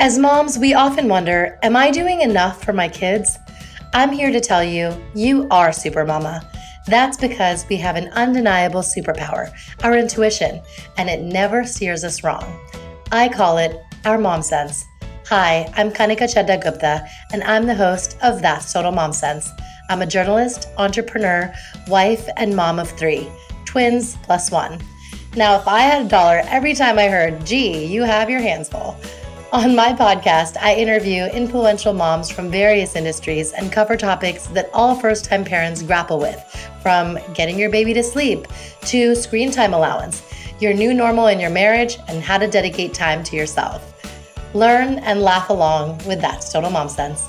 As moms, we often wonder Am I doing enough for my kids? I'm here to tell you, you are super mama. That's because we have an undeniable superpower, our intuition, and it never steers us wrong. I call it our mom sense. Hi, I'm Kanika Chedda Gupta, and I'm the host of That's Total Mom Sense. I'm a journalist, entrepreneur, wife, and mom of three twins plus one. Now, if I had a dollar every time I heard, gee, you have your hands full. On my podcast, I interview influential moms from various industries and cover topics that all first time parents grapple with, from getting your baby to sleep to screen time allowance, your new normal in your marriage, and how to dedicate time to yourself. Learn and laugh along with That's Total Mom Sense.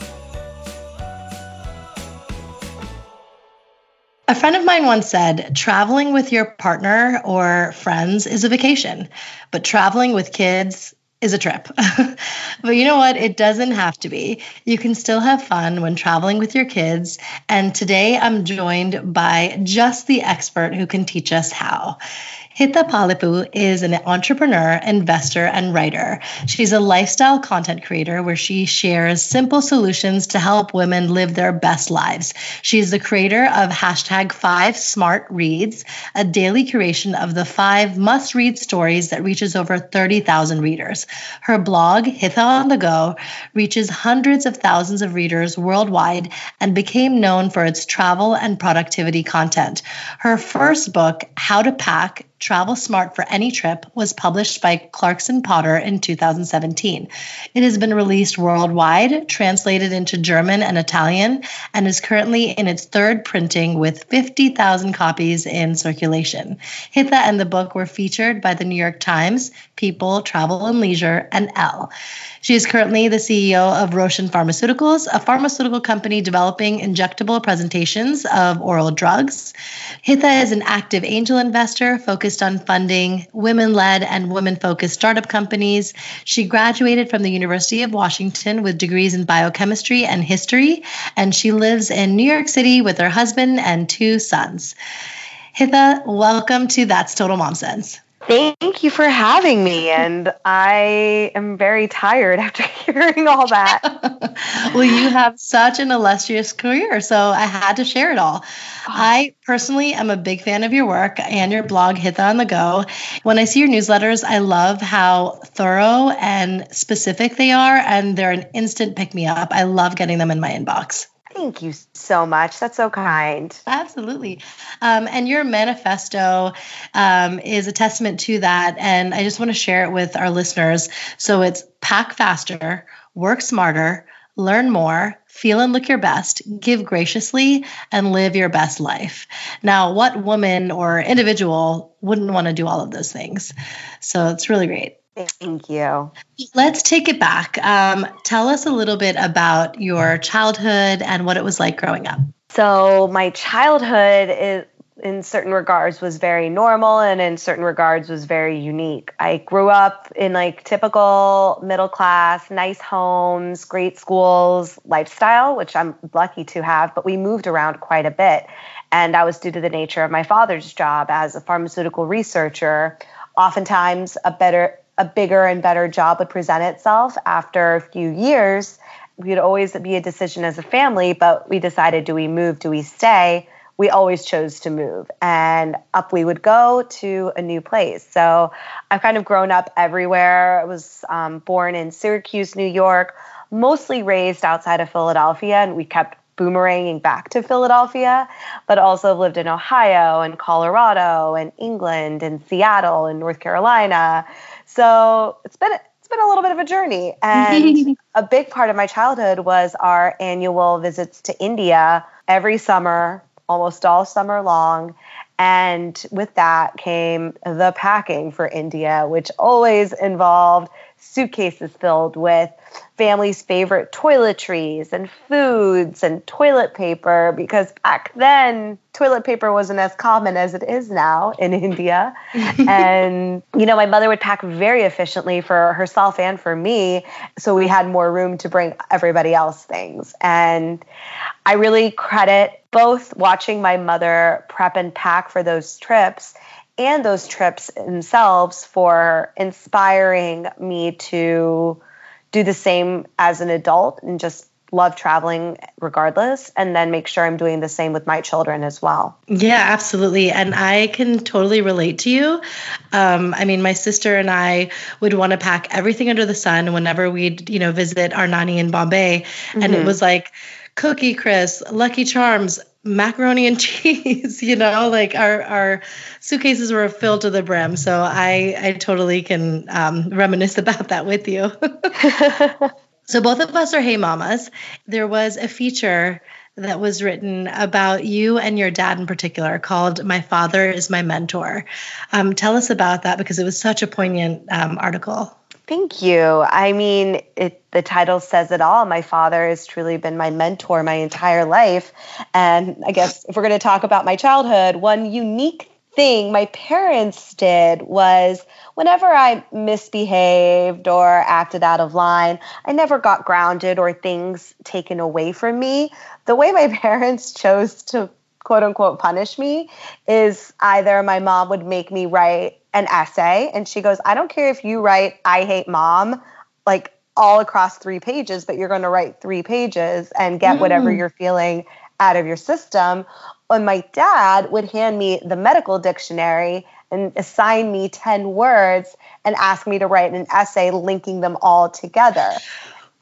A friend of mine once said, traveling with your partner or friends is a vacation, but traveling with kids is a trip. but you know what? It doesn't have to be. You can still have fun when traveling with your kids. And today I'm joined by just the expert who can teach us how. Hitha Palepu is an entrepreneur, investor, and writer. She's a lifestyle content creator where she shares simple solutions to help women live their best lives. She's the creator of hashtag five smart reads, a daily curation of the five must read stories that reaches over 30,000 readers. Her blog, Hitha on the Go, reaches hundreds of thousands of readers worldwide and became known for its travel and productivity content. Her first book, How to Pack, Travel Smart for Any Trip was published by Clarkson Potter in 2017. It has been released worldwide, translated into German and Italian, and is currently in its third printing with 50,000 copies in circulation. Hitha and the book were featured by the New York Times, People, Travel and Leisure, and Elle. She is currently the CEO of Roshan Pharmaceuticals, a pharmaceutical company developing injectable presentations of oral drugs. Hitha is an active angel investor focused on funding women led and women focused startup companies. She graduated from the University of Washington with degrees in biochemistry and history, and she lives in New York City with her husband and two sons. Hitha, welcome to That's Total Mom Sense. Thank you for having me. And I am very tired after hearing all that. well, you have such an illustrious career, so I had to share it all. Oh. I personally am a big fan of your work and your blog, Hitha on the Go. When I see your newsletters, I love how thorough and specific they are, and they're an instant pick me up. I love getting them in my inbox. Thank you so much. That's so kind. Absolutely. Um, and your manifesto um, is a testament to that. And I just want to share it with our listeners. So it's pack faster, work smarter, learn more, feel and look your best, give graciously, and live your best life. Now, what woman or individual wouldn't want to do all of those things? So it's really great. Thank you. Let's take it back. Um, tell us a little bit about your childhood and what it was like growing up. So, my childhood is, in certain regards was very normal and in certain regards was very unique. I grew up in like typical middle class, nice homes, great schools, lifestyle, which I'm lucky to have, but we moved around quite a bit. And that was due to the nature of my father's job as a pharmaceutical researcher. Oftentimes, a better a bigger and better job would present itself after a few years. We'd always be a decision as a family, but we decided do we move, do we stay? We always chose to move, and up we would go to a new place. So I've kind of grown up everywhere. I was um, born in Syracuse, New York, mostly raised outside of Philadelphia, and we kept boomeranging back to Philadelphia, but also lived in Ohio and Colorado and England and Seattle and North Carolina. So it's been it's been a little bit of a journey, and a big part of my childhood was our annual visits to India every summer, almost all summer long. And with that came the packing for India, which always involved suitcases filled with family's favorite toiletries and foods and toilet paper because back then toilet paper wasn't as common as it is now in India. and, you know, my mother would pack very efficiently for herself and for me. So we had more room to bring everybody else things. And I really credit both watching my mother prep and pack for those trips and those trips themselves for inspiring me to do the same as an adult and just love traveling regardless and then make sure I'm doing the same with my children as well. Yeah, absolutely. And I can totally relate to you. Um, I mean, my sister and I would want to pack everything under the sun whenever we'd, you know, visit our nanny in Bombay. Mm-hmm. And it mm-hmm. was like cookie crisp, Lucky Charms, macaroni and cheese you know like our our suitcases were filled to the brim so i i totally can um, reminisce about that with you So both of us are Hey Mamas. There was a feature that was written about you and your dad in particular called My Father is My Mentor. Um, tell us about that because it was such a poignant um, article. Thank you. I mean, it, the title says it all. My father has truly been my mentor my entire life. And I guess if we're going to talk about my childhood, one unique thing my parents did was whenever I misbehaved or acted out of line, I never got grounded or things taken away from me. The way my parents chose to quote unquote punish me is either my mom would make me write an essay and she goes, I don't care if you write I hate mom, like all across three pages, but you're going to write three pages and get mm. whatever you're feeling out of your system. And my dad would hand me the medical dictionary and assign me 10 words and ask me to write an essay linking them all together.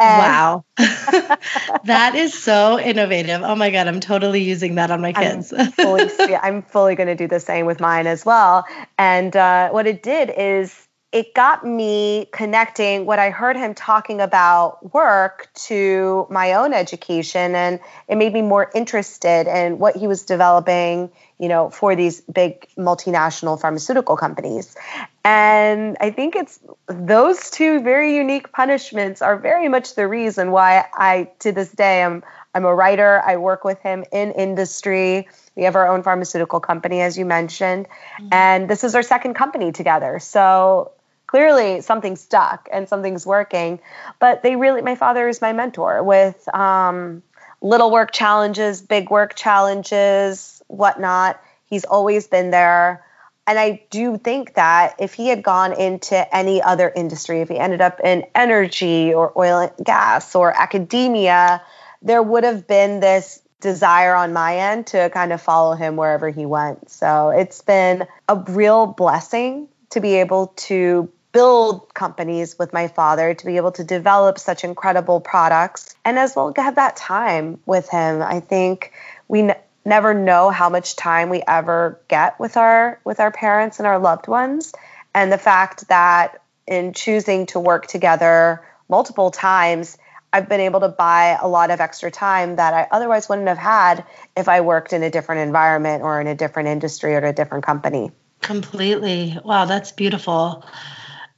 Wow. that is so innovative. Oh my God, I'm totally using that on my kids. I'm fully, I'm fully going to do the same with mine as well. And uh, what it did is it got me connecting what I heard him talking about work to my own education and it made me more interested in what he was developing, you know, for these big multinational pharmaceutical companies. And I think it's those two very unique punishments are very much the reason why I to this day I'm I'm a writer. I work with him in industry. We have our own pharmaceutical company, as you mentioned. Mm-hmm. And this is our second company together. So clearly something stuck and something's working. But they really, my father is my mentor with um, little work challenges, big work challenges, whatnot. He's always been there. And I do think that if he had gone into any other industry, if he ended up in energy or oil and gas or academia, there would have been this desire on my end to kind of follow him wherever he went. So it's been a real blessing to be able to build companies with my father to be able to develop such incredible products and as well have that time with him i think we n- never know how much time we ever get with our with our parents and our loved ones and the fact that in choosing to work together multiple times I've been able to buy a lot of extra time that I otherwise wouldn't have had if I worked in a different environment or in a different industry or a different company. Completely. Wow, that's beautiful.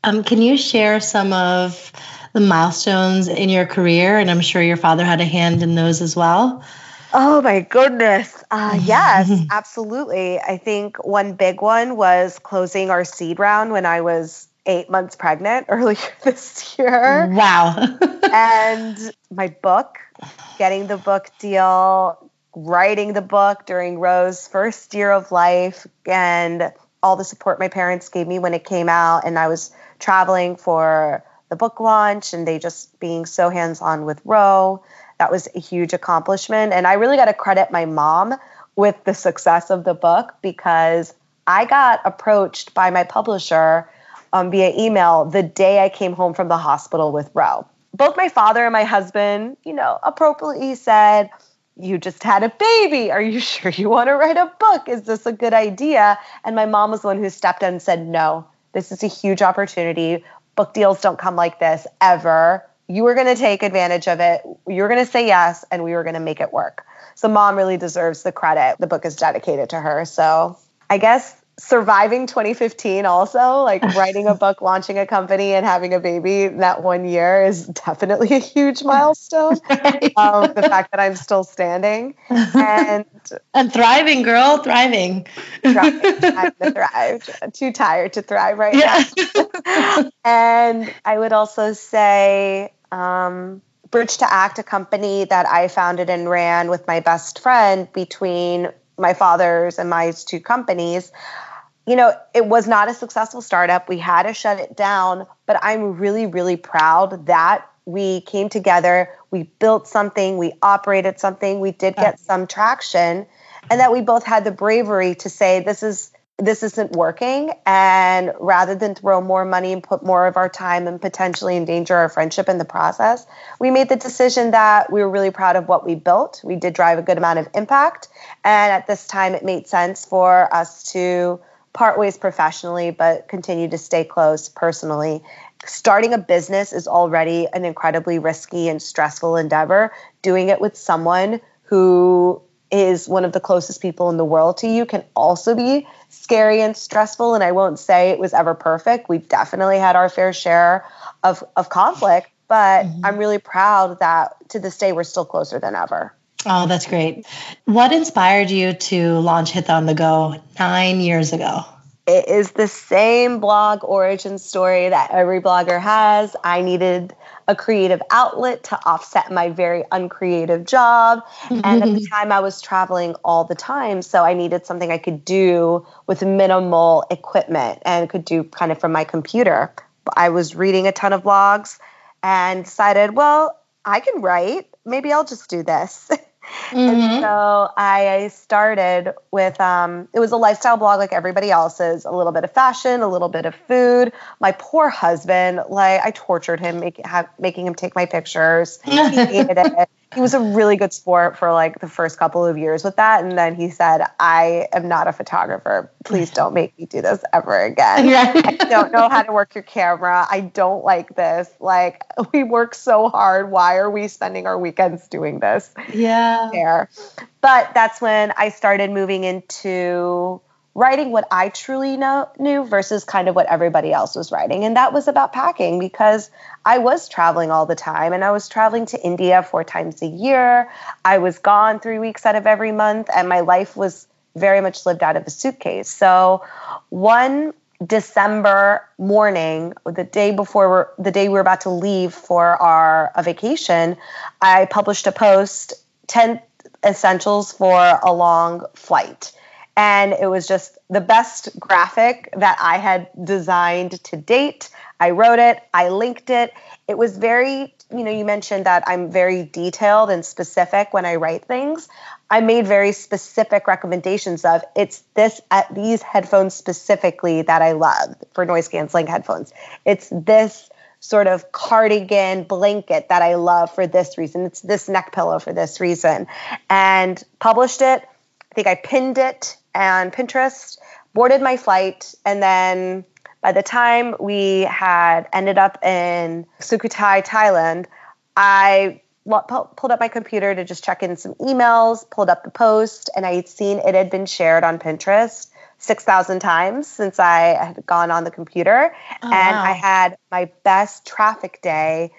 Um, can you share some of the milestones in your career? And I'm sure your father had a hand in those as well. Oh my goodness. Uh, yes, absolutely. I think one big one was closing our seed round when I was eight months pregnant earlier this year. Wow. and my book, getting the book deal, writing the book during Rose's first year of life, and all the support my parents gave me when it came out. And I was traveling for the book launch and they just being so hands on with Ro. That was a huge accomplishment. And I really got to credit my mom with the success of the book because I got approached by my publisher um, via email the day I came home from the hospital with Ro. Both my father and my husband, you know, appropriately said, you just had a baby. Are you sure you want to write a book? Is this a good idea? And my mom was the one who stepped in and said, no, this is a huge opportunity. Book deals don't come like this ever. You were going to take advantage of it. You were going to say yes, and we were going to make it work. So, mom really deserves the credit. The book is dedicated to her. So, I guess surviving 2015 also like writing a book launching a company and having a baby that one year is definitely a huge milestone. Um, the fact that i'm still standing. And and thriving girl thriving. Thriving I'm thrive. Too tired to thrive right yeah. now. And i would also say um, bridge to act a company that i founded and ran with my best friend between my father's and my two companies you know, it was not a successful startup. We had to shut it down, but I'm really, really proud that we came together, we built something, we operated something, we did get some traction, and that we both had the bravery to say, this is this isn't working. And rather than throw more money and put more of our time and potentially endanger our friendship in the process, we made the decision that we were really proud of what we built. We did drive a good amount of impact. And at this time, it made sense for us to part ways professionally, but continue to stay close personally. Starting a business is already an incredibly risky and stressful endeavor. Doing it with someone who is one of the closest people in the world to you can also be scary and stressful. And I won't say it was ever perfect. We definitely had our fair share of, of conflict, but mm-hmm. I'm really proud that to this day we're still closer than ever. Oh, that's great. What inspired you to launch Hitha on the Go nine years ago? It is the same blog origin story that every blogger has. I needed a creative outlet to offset my very uncreative job. and at the time, I was traveling all the time. So I needed something I could do with minimal equipment and could do kind of from my computer. I was reading a ton of blogs and decided, well, I can write. Maybe I'll just do this. Mm-hmm. And so I started with um, it was a lifestyle blog like everybody else's, a little bit of fashion, a little bit of food. My poor husband, like I tortured him, make, have, making him take my pictures. He hated it he was a really good sport for like the first couple of years with that. And then he said, I am not a photographer. Please don't make me do this ever again. I don't know how to work your camera. I don't like this. Like, we work so hard. Why are we spending our weekends doing this? Yeah. There. But that's when I started moving into writing what I truly know, knew versus kind of what everybody else was writing. And that was about packing because I was traveling all the time and I was traveling to India four times a year. I was gone three weeks out of every month, and my life was very much lived out of a suitcase. So one December morning, the day before the day we were about to leave for our a vacation, I published a post 10 essentials for a long flight and it was just the best graphic that I had designed to date. I wrote it, I linked it. It was very, you know, you mentioned that I'm very detailed and specific when I write things. I made very specific recommendations of it's this at these headphones specifically that I love for noise canceling headphones. It's this sort of cardigan blanket that I love for this reason. It's this neck pillow for this reason. And published it. I think I pinned it and Pinterest, boarded my flight, and then by the time we had ended up in Sukhothai, Thailand, I pulled up my computer to just check in some emails, pulled up the post, and I had seen it had been shared on Pinterest 6,000 times since I had gone on the computer. Oh, and wow. I had my best traffic day.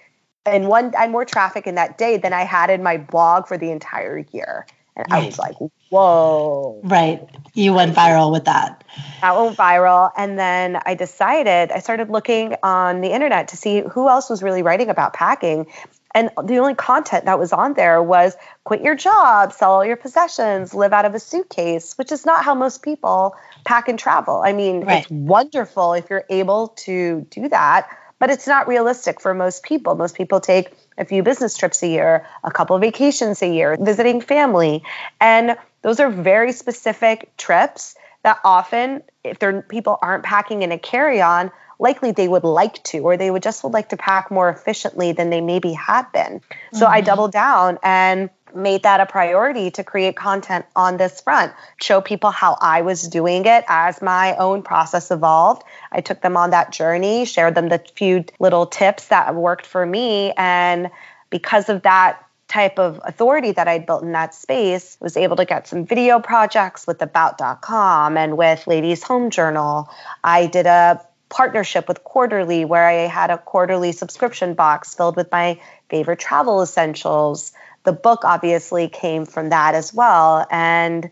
And one, I had more traffic in that day than I had in my blog for the entire year. And right. I was like, whoa. Right. You went viral with that. That went viral. And then I decided, I started looking on the internet to see who else was really writing about packing. And the only content that was on there was quit your job, sell all your possessions, live out of a suitcase, which is not how most people pack and travel. I mean, right. it's wonderful if you're able to do that, but it's not realistic for most people. Most people take a few business trips a year, a couple of vacations a year, visiting family. And those are very specific trips that often, if their people aren't packing in a carry on, likely they would like to, or they would just would like to pack more efficiently than they maybe had been. So mm-hmm. I doubled down and made that a priority to create content on this front, show people how I was doing it as my own process evolved. I took them on that journey, shared them the few little tips that worked for me. And because of that, type of authority that I'd built in that space was able to get some video projects with about.com and with ladies home journal I did a partnership with quarterly where I had a quarterly subscription box filled with my favorite travel essentials the book obviously came from that as well. And,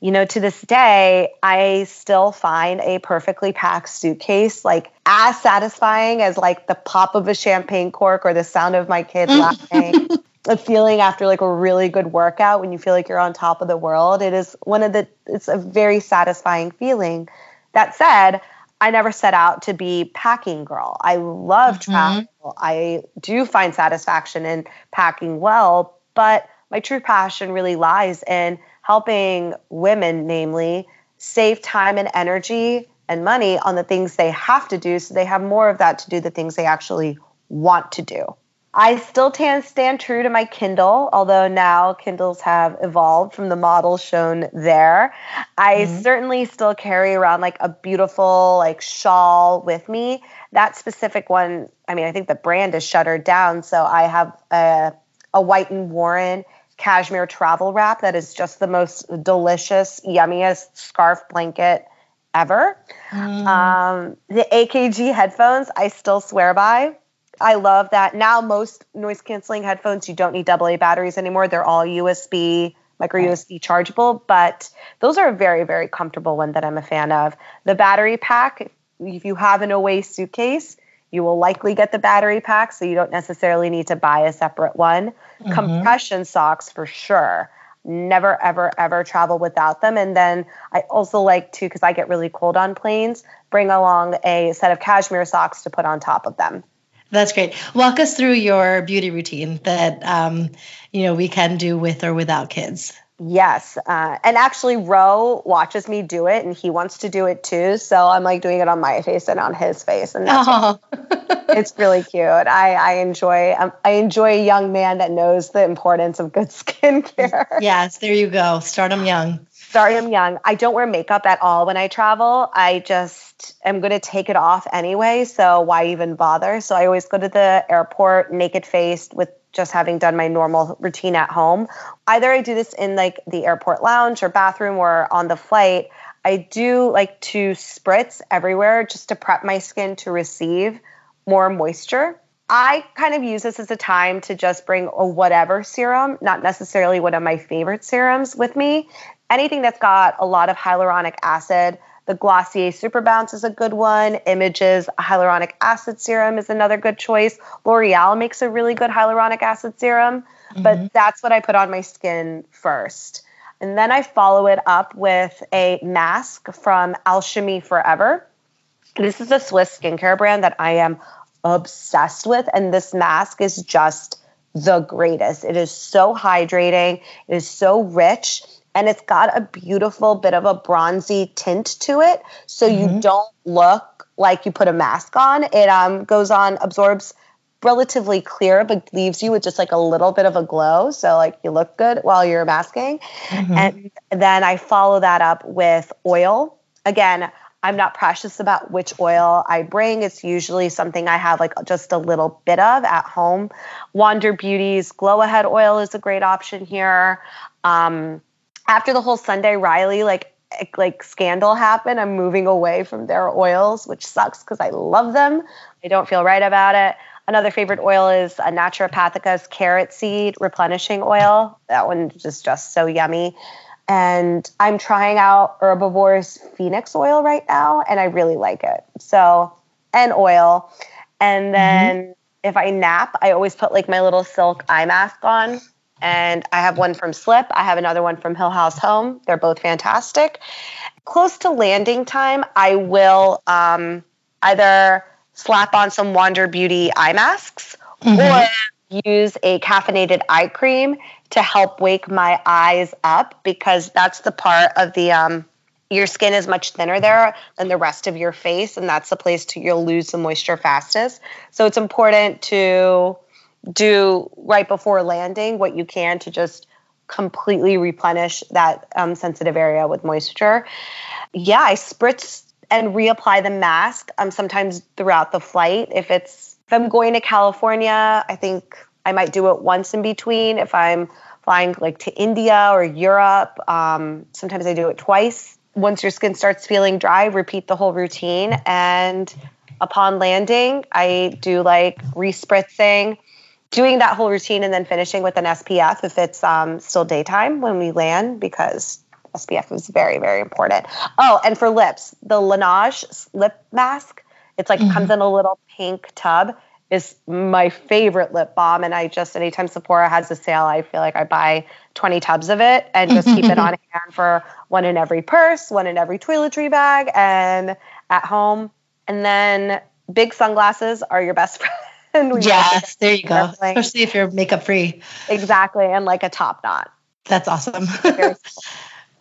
you know, to this day, I still find a perfectly packed suitcase like as satisfying as like the pop of a champagne cork or the sound of my kid laughing. a feeling after like a really good workout when you feel like you're on top of the world. It is one of the, it's a very satisfying feeling. That said, I never set out to be packing girl. I love mm-hmm. travel. I do find satisfaction in packing well, but my true passion really lies in helping women, namely, save time and energy and money on the things they have to do so they have more of that to do the things they actually want to do. I still can stand true to my Kindle, although now Kindles have evolved from the model shown there. I mm-hmm. certainly still carry around like a beautiful like shawl with me. That specific one, I mean, I think the brand is shuttered down, so I have a, a White and Warren cashmere travel wrap that is just the most delicious, yummiest scarf blanket ever. Mm. Um, the AKG headphones, I still swear by. I love that now most noise canceling headphones you don't need AA batteries anymore. They're all USB, micro USB chargeable, but those are a very very comfortable one that I'm a fan of. The battery pack, if you have an away suitcase, you will likely get the battery pack, so you don't necessarily need to buy a separate one. Mm-hmm. Compression socks for sure. Never, ever, ever travel without them. And then I also like to, because I get really cold on planes, bring along a set of cashmere socks to put on top of them. That's great. Walk us through your beauty routine that um, you know we can do with or without kids. Yes, uh, and actually, Ro watches me do it, and he wants to do it too. So I'm like doing it on my face and on his face, and oh. it's really cute. I, I enjoy um, I enjoy a young man that knows the importance of good skincare. Yes, there you go. Start him young. Start him young. I don't wear makeup at all when I travel. I just am going to take it off anyway. So why even bother? So I always go to the airport naked faced with just having done my normal routine at home. Either I do this in like the airport lounge or bathroom or on the flight. I do like to spritz everywhere just to prep my skin to receive more moisture. I kind of use this as a time to just bring a whatever serum, not necessarily one of my favorite serums with me. Anything that's got a lot of hyaluronic acid, the Glossier Super Bounce is a good one. Images hyaluronic acid serum is another good choice. L'Oreal makes a really good hyaluronic acid serum, mm-hmm. but that's what I put on my skin first. And then I follow it up with a mask from Alchimie Forever. This is a Swiss skincare brand that I am obsessed with. And this mask is just the greatest. It is so hydrating, it is so rich and it's got a beautiful bit of a bronzy tint to it. So mm-hmm. you don't look like you put a mask on. It um, goes on absorbs relatively clear but leaves you with just like a little bit of a glow. So like you look good while you're masking. Mm-hmm. and then i follow that up with oil. Again i'm not precious about which oil i bring. It's usually something i have like just a little bit of at home. Wander beauty's glow ahead oil is a great option here. Um, after the whole Sunday Riley like like scandal happened, I'm moving away from their oils, which sucks because I love them. I don't feel right about it. Another favorite oil is a Naturopathica's carrot seed replenishing oil. That one is just so yummy. And I'm trying out Herbivore's Phoenix oil right now, and I really like it. So, and oil. And mm-hmm. then mm-hmm. if I nap, I always put like my little silk eye mask on and I have one from Slip. I have another one from Hill House Home. They're both fantastic. Close to landing time, I will um, either slap on some Wander Beauty eye masks mm-hmm. or use a caffeinated eye cream to help wake my eyes up because that's the part of the um, your skin is much thinner there than the rest of your face and that's the place to you'll lose the moisture fastest so it's important to do right before landing what you can to just completely replenish that um, sensitive area with moisture. Yeah, I spritz and reapply the mask um, sometimes throughout the flight. If it's if I'm going to California, I think I might do it once in between. If I'm flying like to India or Europe, um, sometimes I do it twice. Once your skin starts feeling dry, repeat the whole routine. And upon landing, I do like respritzing doing that whole routine and then finishing with an SPF if it's um, still daytime when we land because SPF is very, very important. Oh, and for lips, the Laneige lip mask, it's like mm-hmm. comes in a little pink tub, is my favorite lip balm. And I just, anytime Sephora has a sale, I feel like I buy 20 tubs of it and just keep it on hand for one in every purse, one in every toiletry bag, and at home And then big sunglasses are your best friend. We yes, there you go. Especially if you're makeup free. Exactly. And like a top knot. That's awesome.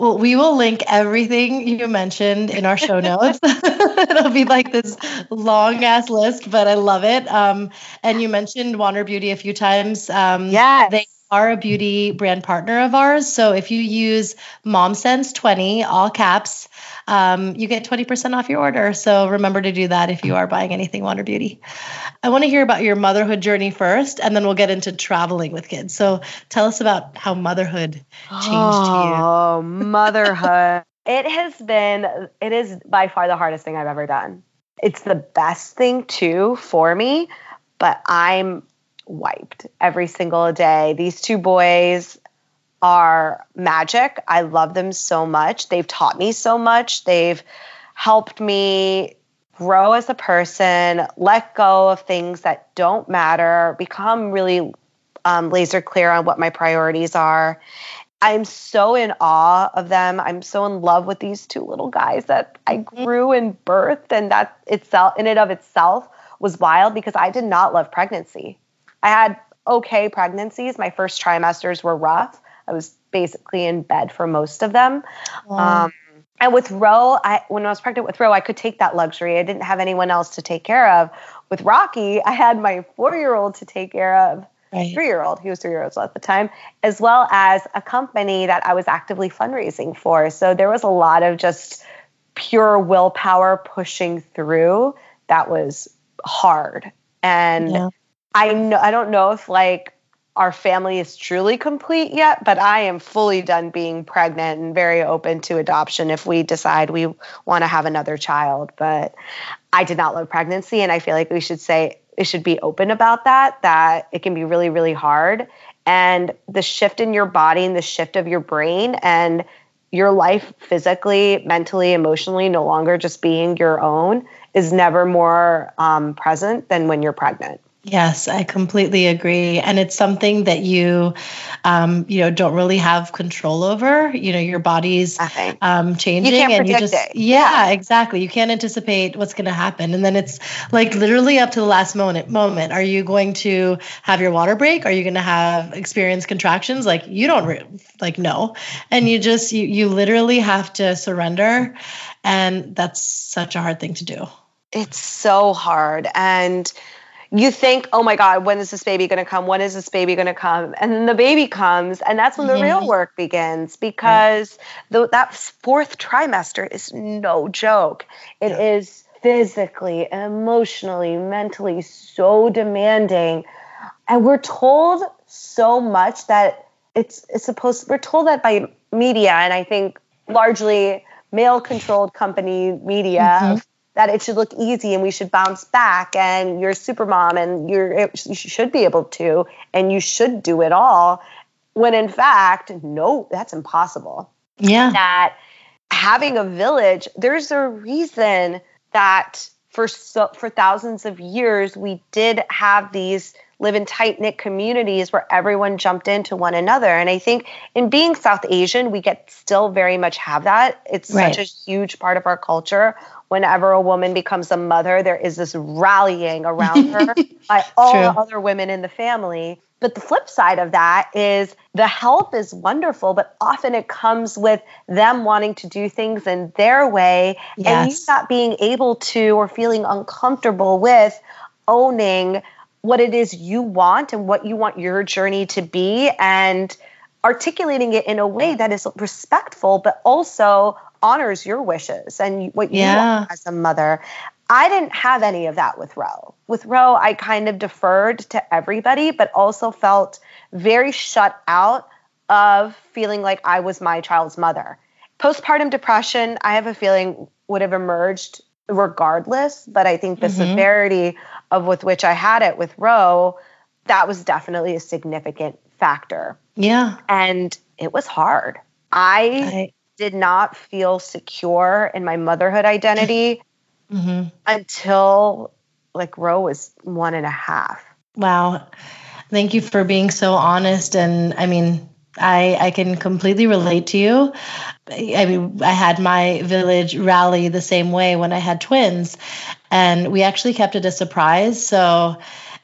Well, we will link everything you mentioned in our show notes. It'll be like this long ass list, but I love it. Um, and you mentioned Wander Beauty a few times. Um, yes. They are a beauty brand partner of ours. So if you use MomSense20, all caps, um, you get 20% off your order. So remember to do that if you are buying anything Wander Beauty. I want to hear about your motherhood journey first, and then we'll get into traveling with kids. So tell us about how motherhood changed oh, you. Oh, motherhood. it has been, it is by far the hardest thing I've ever done. It's the best thing too for me, but I'm wiped every single day. These two boys are magic. I love them so much. They've taught me so much. They've helped me grow as a person, let go of things that don't matter, become really um, laser clear on what my priorities are. I'm so in awe of them. I'm so in love with these two little guys that I mm-hmm. grew and birthed, and that itself, in and of itself, was wild because I did not love pregnancy. I had okay pregnancies. My first trimesters were rough. I was basically in bed for most of them. Wow. Um, and with Ro, I, when I was pregnant with Ro, I could take that luxury. I didn't have anyone else to take care of. With Rocky, I had my four year old to take care of, right. three year old, he was three years old at the time, as well as a company that I was actively fundraising for. So there was a lot of just pure willpower pushing through that was hard. And yeah. I know I don't know if like our family is truly complete yet, but I am fully done being pregnant and very open to adoption if we decide we want to have another child. But I did not love pregnancy, and I feel like we should say we should be open about that. That it can be really, really hard, and the shift in your body and the shift of your brain and your life physically, mentally, emotionally, no longer just being your own is never more um, present than when you're pregnant. Yes, I completely agree, and it's something that you, um, you know, don't really have control over. You know, your body's um, changing, you and you just it. yeah, exactly. You can't anticipate what's going to happen, and then it's like literally up to the last moment. Moment, are you going to have your water break? Are you going to have experience contractions? Like you don't re- like no, and you just you you literally have to surrender, and that's such a hard thing to do. It's so hard, and you think, oh my God, when is this baby going to come? When is this baby going to come? And then the baby comes, and that's when the mm-hmm. real work begins because the, that fourth trimester is no joke. It yeah. is physically, emotionally, mentally so demanding. And we're told so much that it's, it's supposed, we're told that by media, and I think largely male controlled company media. Mm-hmm that it should look easy and we should bounce back and you're a super mom and you're you should be able to and you should do it all when in fact no that's impossible. Yeah. That having a village there's a reason that for so, for thousands of years we did have these live in tight knit communities where everyone jumped into one another. And I think in being South Asian, we get still very much have that. It's right. such a huge part of our culture whenever a woman becomes a mother, there is this rallying around her by all True. the other women in the family. But the flip side of that is the help is wonderful, but often it comes with them wanting to do things in their way yes. and you not being able to or feeling uncomfortable with owning what it is you want and what you want your journey to be and articulating it in a way that is respectful but also honors your wishes and what you yeah. want as a mother. I didn't have any of that with Ro. With Ro, I kind of deferred to everybody, but also felt very shut out of feeling like I was my child's mother. Postpartum depression, I have a feeling would have emerged regardless, but I think the mm-hmm. severity of with which I had it with Ro, that was definitely a significant factor. Yeah. And it was hard. I, I did not feel secure in my motherhood identity mm-hmm. until like Ro was one and a half. Wow. Thank you for being so honest. And I mean, I, I can completely relate to you. I mean, I had my village rally the same way when I had twins, and we actually kept it a surprise. So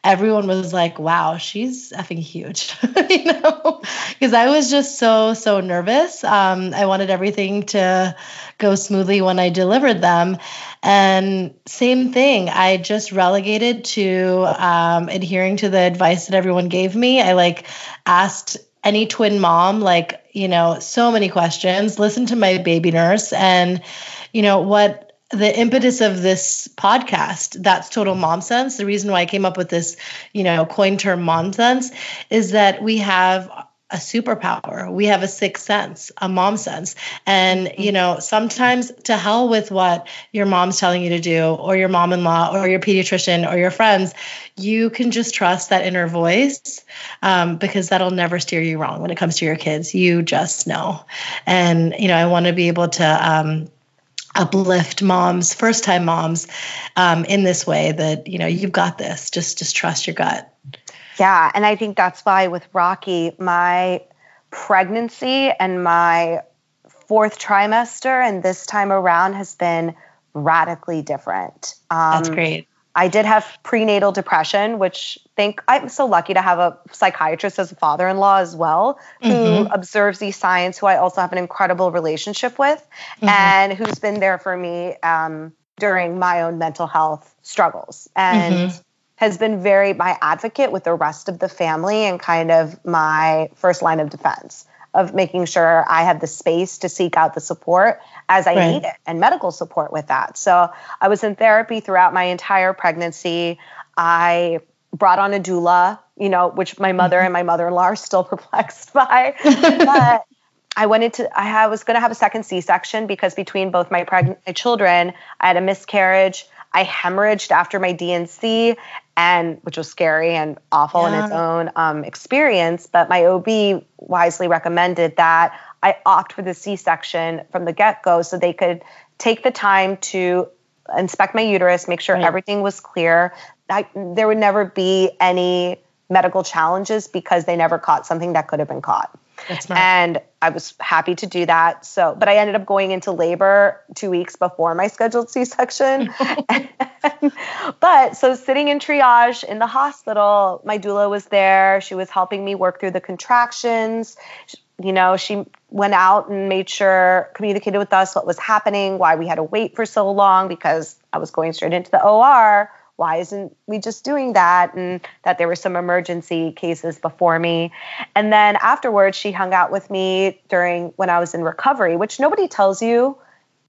everyone was like, wow, she's effing huge, you know, because I was just so, so nervous. Um, I wanted everything to go smoothly when I delivered them. And same thing, I just relegated to um, adhering to the advice that everyone gave me. I like asked any twin mom, like, you know, so many questions, listened to my baby nurse and, you know, what the impetus of this podcast that's total mom sense the reason why i came up with this you know coin term mom sense is that we have a superpower. We have a sixth sense a mom sense. And mm-hmm. you know sometimes to hell with what your mom's telling you to do or your mom-in-law or your pediatrician or your friends. You can just trust that inner voice um, because that'll never steer you wrong when it comes to your kids. You just know. And you know i want to be able to um, uplift moms, first time moms, um, in this way that you know you've got this. Just just trust your gut. Yeah, and I think that's why with Rocky, my pregnancy and my fourth trimester and this time around has been radically different. Um, that's great. I did have prenatal depression, which think I'm so lucky to have a psychiatrist as a father-in-law as well, who mm-hmm. observes these signs, who I also have an incredible relationship with, mm-hmm. and who's been there for me um, during my own mental health struggles, and mm-hmm. has been very my advocate with the rest of the family and kind of my first line of defense of making sure I have the space to seek out the support as I right. need it and medical support with that. So I was in therapy throughout my entire pregnancy. I brought on a doula, you know, which my mother and my mm-hmm. mother-in-law are still perplexed by. but I went into I was going to have a second C-section because between both my pregnant my children, I had a miscarriage. I hemorrhaged after my D&C and which was scary and awful yeah. in its own um, experience. But my OB wisely recommended that I opt for the C-section from the get-go so they could take the time to inspect my uterus, make sure right. everything was clear. I, there would never be any medical challenges because they never caught something that could have been caught. And I was happy to do that. So, but I ended up going into labor two weeks before my scheduled C section. but so sitting in triage in the hospital, my doula was there. She was helping me work through the contractions. You know, she went out and made sure, communicated with us what was happening, why we had to wait for so long because I was going straight into the OR why isn't we just doing that? And that there were some emergency cases before me. And then afterwards, she hung out with me during when I was in recovery, which nobody tells you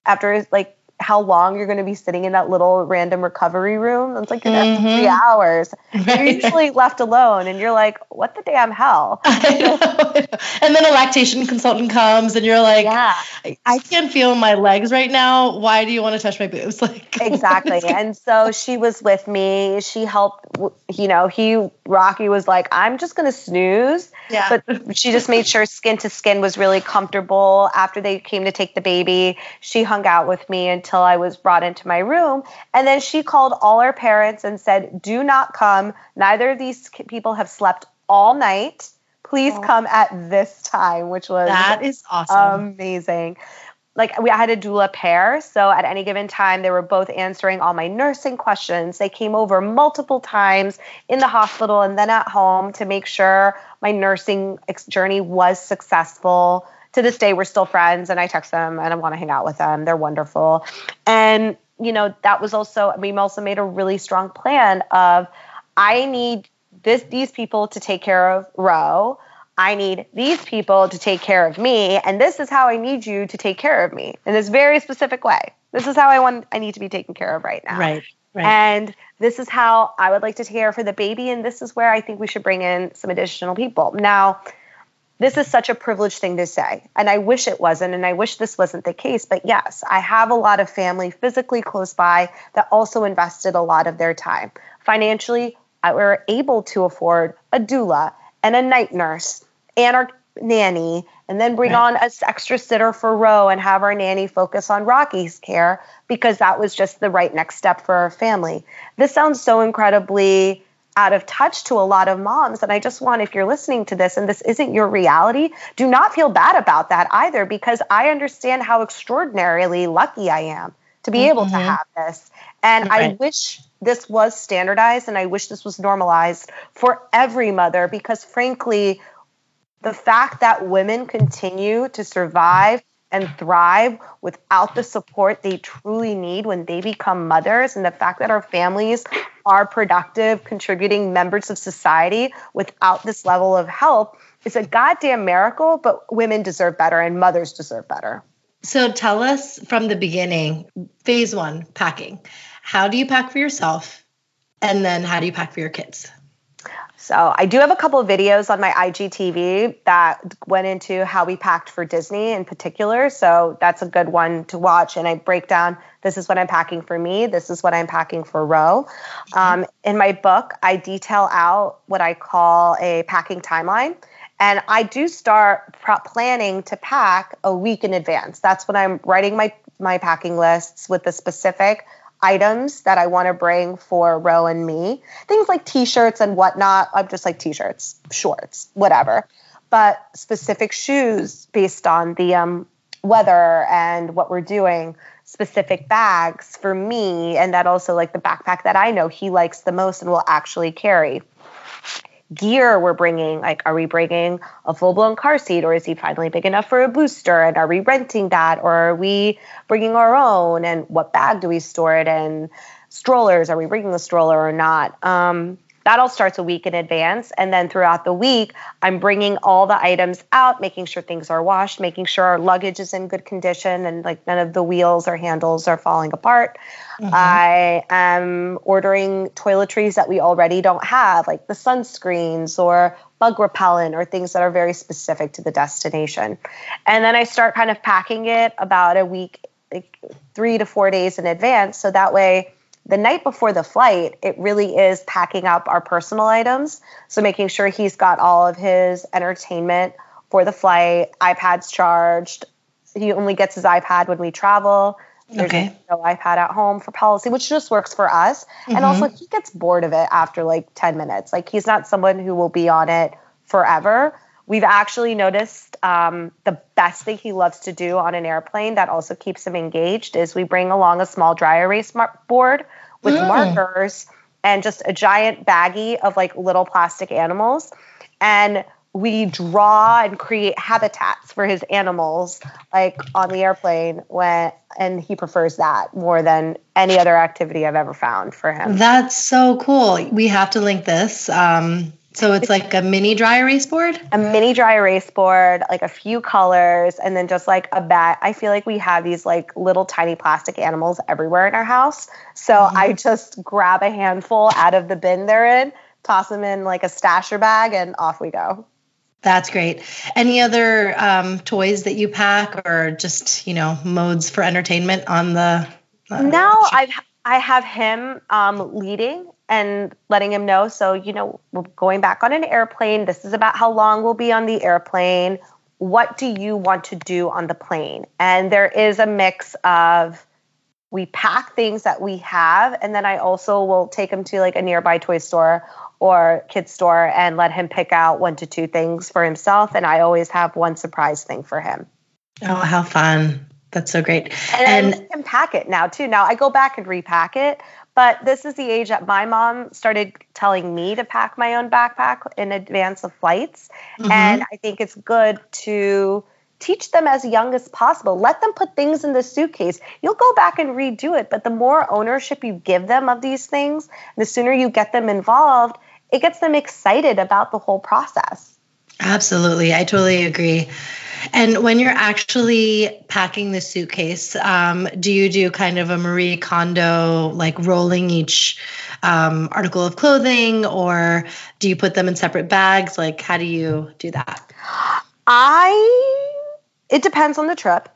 after like how long you're going to be sitting in that little random recovery room. It's like you're mm-hmm. three hours. Right. You're usually left alone, and you're like, "What the damn hell?" and then a lactation consultant comes, and you're like, "Yeah, I can't feel my legs right now. Why do you want to touch my boobs?" Like exactly. and so she was with me. She helped. You know, he Rocky was like, "I'm just going to snooze." Yeah. But she just made sure skin to skin was really comfortable. After they came to take the baby, she hung out with me and until I was brought into my room. And then she called all our parents and said, Do not come. Neither of these people have slept all night. Please oh. come at this time, which was that is awesome. Amazing. Like we I had a doula pair, so at any given time they were both answering all my nursing questions. They came over multiple times in the hospital and then at home to make sure my nursing journey was successful to this day we're still friends and I text them and I want to hang out with them. They're wonderful. And you know, that was also we also made a really strong plan of I need this these people to take care of Ro. I need these people to take care of me, and this is how I need you to take care of me in this very specific way. This is how I want I need to be taken care of right now. Right. Right. And this is how I would like to take care for the baby, and this is where I think we should bring in some additional people. Now, this is such a privileged thing to say. And I wish it wasn't. And I wish this wasn't the case. But yes, I have a lot of family physically close by that also invested a lot of their time. Financially, I were able to afford a doula and a night nurse and our nanny, and then bring right. on an extra sitter for Ro and have our nanny focus on Rocky's care because that was just the right next step for our family. This sounds so incredibly out of touch to a lot of moms. And I just want, if you're listening to this and this isn't your reality, do not feel bad about that either, because I understand how extraordinarily lucky I am to be mm-hmm. able to mm-hmm. have this. And right. I wish this was standardized and I wish this was normalized for every mother because, frankly, the fact that women continue to survive and thrive without the support they truly need when they become mothers, and the fact that our families are productive, contributing members of society without this level of help is a goddamn miracle, but women deserve better and mothers deserve better. So tell us from the beginning, phase one, packing. How do you pack for yourself? And then how do you pack for your kids? So I do have a couple of videos on my IGTV that went into how we packed for Disney in particular. So that's a good one to watch. And I break down this is what I'm packing for me. This is what I'm packing for Ro. Um, in my book, I detail out what I call a packing timeline. And I do start planning to pack a week in advance. That's when I'm writing my my packing lists with the specific items that I want to bring for Ro and me. Things like t-shirts and whatnot. I'm just like t-shirts, shorts, whatever. But specific shoes based on the um, weather and what we're doing. Specific bags for me, and that also like the backpack that I know he likes the most and will actually carry gear we're bringing. Like, are we bringing a full blown car seat or is he finally big enough for a booster? And are we renting that or are we bringing our own? And what bag do we store it in? Strollers, are we bringing the stroller or not? Um, that all starts a week in advance. And then throughout the week, I'm bringing all the items out, making sure things are washed, making sure our luggage is in good condition and like none of the wheels or handles are falling apart. Mm-hmm. I am ordering toiletries that we already don't have, like the sunscreens or bug repellent or things that are very specific to the destination. And then I start kind of packing it about a week, like three to four days in advance. So that way, the night before the flight, it really is packing up our personal items. So making sure he's got all of his entertainment for the flight, iPad's charged. He only gets his iPad when we travel. There's okay. no iPad at home for policy, which just works for us. Mm-hmm. And also, he gets bored of it after like 10 minutes. Like, he's not someone who will be on it forever. We've actually noticed um, the best thing he loves to do on an airplane that also keeps him engaged is we bring along a small dry erase board with mm. markers and just a giant baggie of like little plastic animals. And we draw and create habitats for his animals like on the airplane when and he prefers that more than any other activity I've ever found for him. That's so cool. We have to link this. Um, so it's like a mini dry erase board? A mini dry erase board, like a few colors, and then just like a bat. I feel like we have these like little tiny plastic animals everywhere in our house. So mm-hmm. I just grab a handful out of the bin they're in, toss them in like a stasher bag, and off we go. That's great. Any other um, toys that you pack, or just you know modes for entertainment on the? Uh, no, I've I have him um, leading and letting him know. So, you know, we're going back on an airplane. This is about how long we'll be on the airplane. What do you want to do on the plane? And there is a mix of we pack things that we have, and then I also will take him to like a nearby toy store or kid store and let him pick out one to two things for himself. And I always have one surprise thing for him. Oh, how fun! That's so great. And, and I can pack it now too. Now I go back and repack it, but this is the age that my mom started telling me to pack my own backpack in advance of flights. Mm-hmm. And I think it's good to teach them as young as possible. Let them put things in the suitcase. You'll go back and redo it, but the more ownership you give them of these things, the sooner you get them involved, it gets them excited about the whole process. Absolutely. I totally agree. And when you're actually packing the suitcase, um, do you do kind of a Marie Kondo, like rolling each um, article of clothing, or do you put them in separate bags? Like, how do you do that? I, it depends on the trip.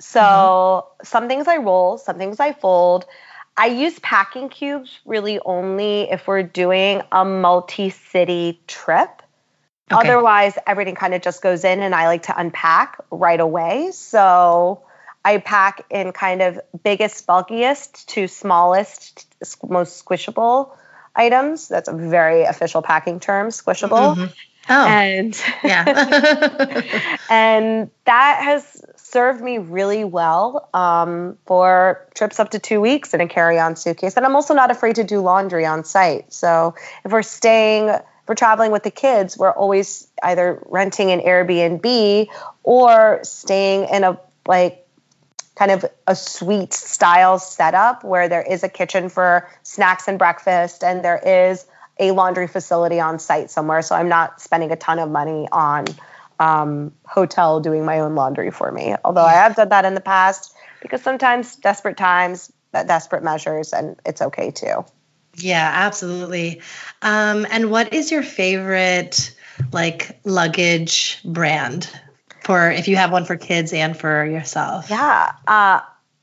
So mm-hmm. some things I roll, some things I fold. I use packing cubes really only if we're doing a multi city trip. Okay. Otherwise, everything kind of just goes in, and I like to unpack right away. So I pack in kind of biggest, bulkiest to smallest, most squishable items. That's a very official packing term, squishable. Mm-hmm. Oh, and yeah, and that has served me really well um, for trips up to two weeks in a carry-on suitcase. And I'm also not afraid to do laundry on site. So if we're staying, we're traveling with the kids, we're always either renting an Airbnb or staying in a like kind of a suite style setup where there is a kitchen for snacks and breakfast and there is a laundry facility on site somewhere. So I'm not spending a ton of money on um, hotel doing my own laundry for me. Although I have done that in the past because sometimes desperate times, desperate measures, and it's okay too. Yeah, absolutely. Um, and what is your favorite like luggage brand for if you have one for kids and for yourself? Yeah, uh,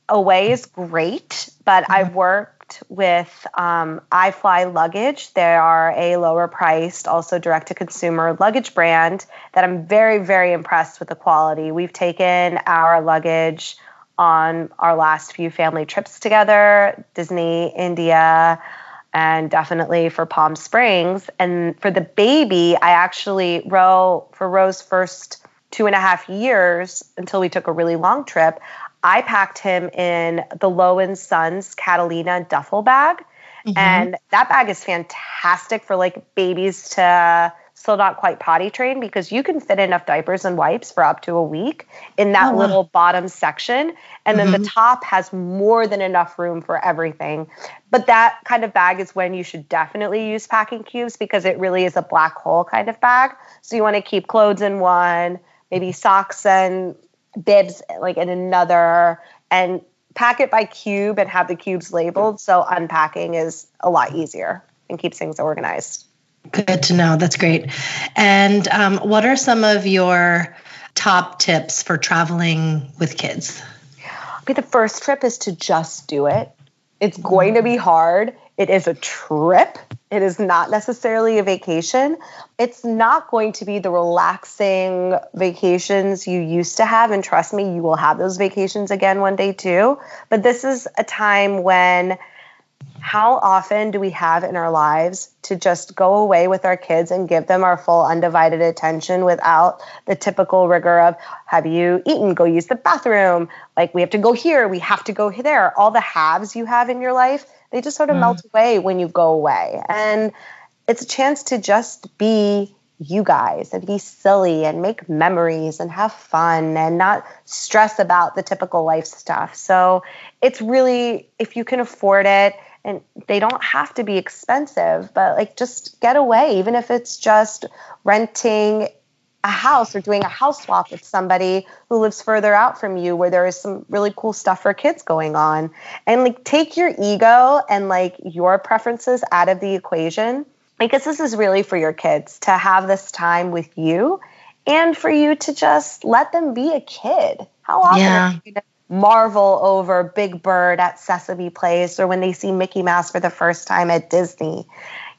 Away is great, but mm-hmm. I've worked worked with um, iFly Luggage. They are a lower priced, also direct to consumer luggage brand that I'm very, very impressed with the quality. We've taken our luggage on our last few family trips together Disney, India, and definitely for Palm Springs. And for the baby, I actually, Ro, for Ro's first two and a half years until we took a really long trip, I packed him in the Lo & Sons Catalina duffel bag. Mm-hmm. And that bag is fantastic for like babies to still not quite potty trained because you can fit enough diapers and wipes for up to a week in that oh, little bottom section. And mm-hmm. then the top has more than enough room for everything. But that kind of bag is when you should definitely use packing cubes because it really is a black hole kind of bag. So you want to keep clothes in one, maybe socks and bibs like in another and pack it by cube and have the cubes labeled so unpacking is a lot easier and keeps things organized good to know that's great and um, what are some of your top tips for traveling with kids okay the first trip is to just do it it's going to be hard it is a trip. It is not necessarily a vacation. It's not going to be the relaxing vacations you used to have. And trust me, you will have those vacations again one day too. But this is a time when how often do we have in our lives to just go away with our kids and give them our full undivided attention without the typical rigor of have you eaten go use the bathroom like we have to go here we have to go there all the haves you have in your life they just sort of mm. melt away when you go away. And it's a chance to just be you guys and be silly and make memories and have fun and not stress about the typical life stuff. So it's really, if you can afford it, and they don't have to be expensive, but like just get away, even if it's just renting a house or doing a house swap with somebody who lives further out from you where there is some really cool stuff for kids going on. And like take your ego and like your preferences out of the equation. Because this is really for your kids to have this time with you and for you to just let them be a kid. How often yeah. are you marvel over big bird at sesame place or when they see mickey mouse for the first time at disney.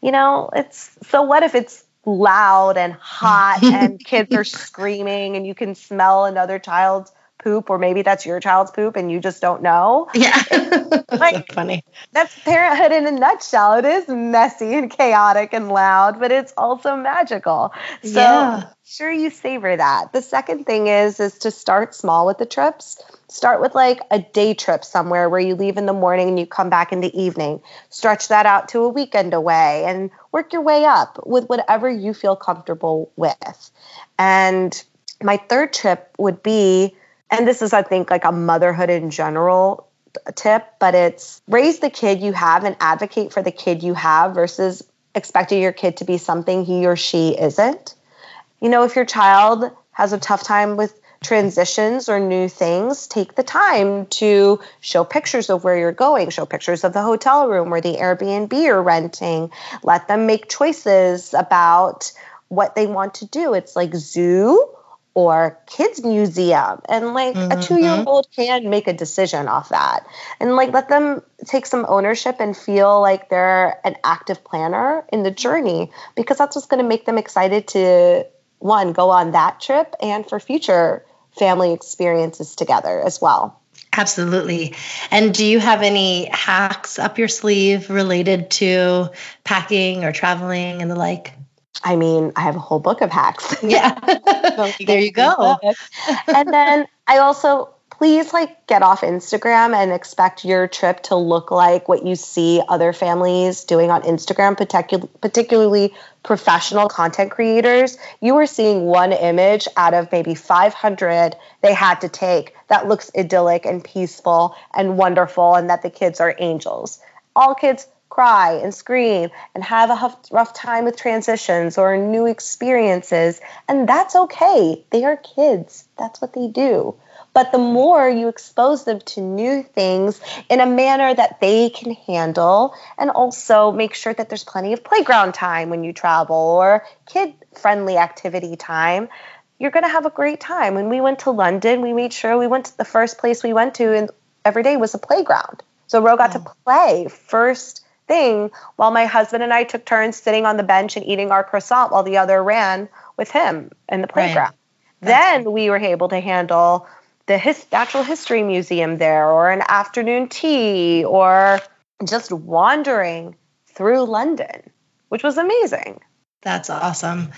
You know it's so what if it's loud and hot and kids are screaming and you can smell another child's poop or maybe that's your child's poop and you just don't know. Yeah. like so funny. That's parenthood in a nutshell. It is messy and chaotic and loud, but it's also magical. So yeah. sure you savor that. The second thing is is to start small with the trips. Start with like a day trip somewhere where you leave in the morning and you come back in the evening. Stretch that out to a weekend away and work your way up with whatever you feel comfortable with. And my third trip would be, and this is, I think, like a motherhood in general tip, but it's raise the kid you have and advocate for the kid you have versus expecting your kid to be something he or she isn't. You know, if your child has a tough time with transitions or new things, take the time to show pictures of where you're going, show pictures of the hotel room or the Airbnb you're renting. Let them make choices about what they want to do. It's like zoo or kids museum and like mm-hmm. a 2-year-old can make a decision off that and like let them take some ownership and feel like they're an active planner in the journey because that's what's going to make them excited to one go on that trip and for future family experiences together as well. Absolutely. And do you have any hacks up your sleeve related to packing or traveling and the like? I mean, I have a whole book of hacks. Yeah. there you go. and then I also please like get off Instagram and expect your trip to look like what you see other families doing on Instagram, particu- particularly professional content creators. You are seeing one image out of maybe 500 they had to take that looks idyllic and peaceful and wonderful, and that the kids are angels. All kids cry and scream and have a rough time with transitions or new experiences, and that's okay. They are kids, that's what they do. But the more you expose them to new things in a manner that they can handle, and also make sure that there's plenty of playground time when you travel or kid friendly activity time, you're going to have a great time. When we went to London, we made sure we went to the first place we went to, and every day was a playground. So Ro got to play first thing while my husband and I took turns sitting on the bench and eating our croissant while the other ran with him in the playground. Right. Then we were able to handle the his, natural history museum there or an afternoon tea or just wandering through London, which was amazing. That's awesome.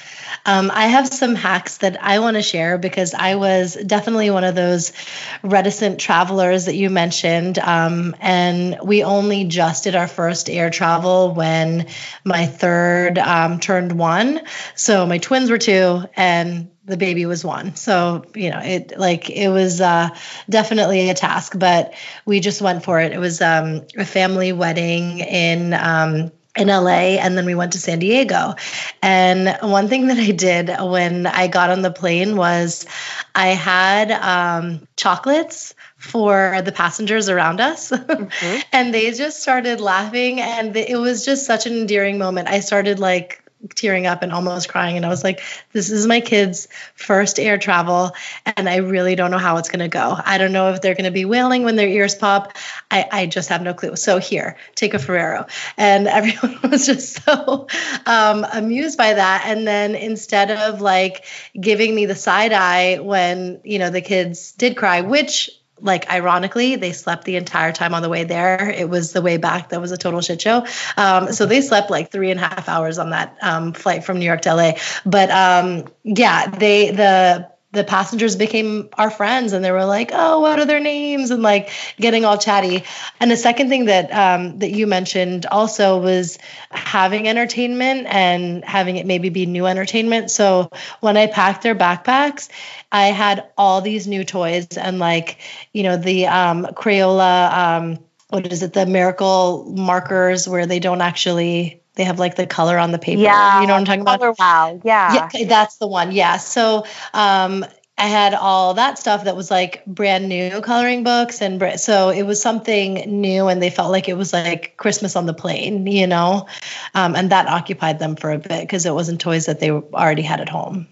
Um, I have some hacks that I want to share because I was definitely one of those reticent travelers that you mentioned. Um, and we only just did our first air travel when my third um, turned one. So my twins were two, and the baby was one. So, you know, it like it was uh, definitely a task, but we just went for it. It was um, a family wedding in um, in LA and then we went to San Diego. And one thing that I did when I got on the plane was I had um, chocolates for the passengers around us. Mm-hmm. and they just started laughing and it was just such an endearing moment. I started like tearing up and almost crying. And I was like, this is my kids' first air travel. And I really don't know how it's going to go. I don't know if they're going to be wailing when their ears pop. I, I just have no clue. So here, take a Ferrero. And everyone was just so um, amused by that. And then instead of like giving me the side eye when, you know, the kids did cry, which like ironically they slept the entire time on the way there. It was the way back that was a total shit show. Um, so they slept like three and a half hours on that um, flight from new york to la but um, yeah they the the passengers became our friends and they were like oh what are their names? and like getting all chatty. And the second thing that um, that you mentioned also was having entertainment and having it maybe be new entertainment. So when i packed their backpacks i had all these new toys and like you know the um, crayola um, what is it the miracle markers where they don't actually they have like the color on the paper. Yeah, you know what I'm talking color about? Wow, yeah. Yeah, that's the one. Yeah. So um, I had all that stuff that was like brand new coloring books, and so it was something new, and they felt like it was like Christmas on the plane, you know, um, and that occupied them for a bit because it wasn't toys that they already had at home.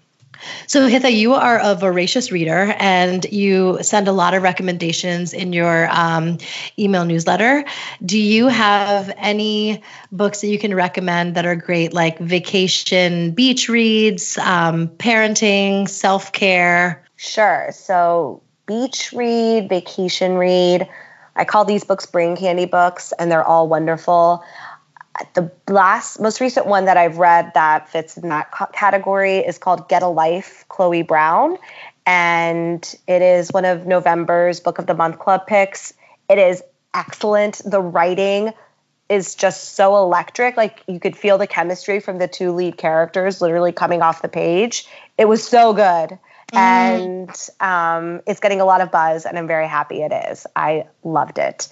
So, Hitha, you are a voracious reader and you send a lot of recommendations in your um, email newsletter. Do you have any books that you can recommend that are great, like vacation beach reads, um, parenting, self care? Sure. So, beach read, vacation read. I call these books brain candy books, and they're all wonderful the last most recent one that I've read that fits in that category is called Get a Life, Chloe Brown, and it is one of November's Book of the Month Club picks. It is excellent. The writing is just so electric. Like you could feel the chemistry from the two lead characters literally coming off the page. It was so good. Mm. And um, it's getting a lot of buzz, and I'm very happy it is. I loved it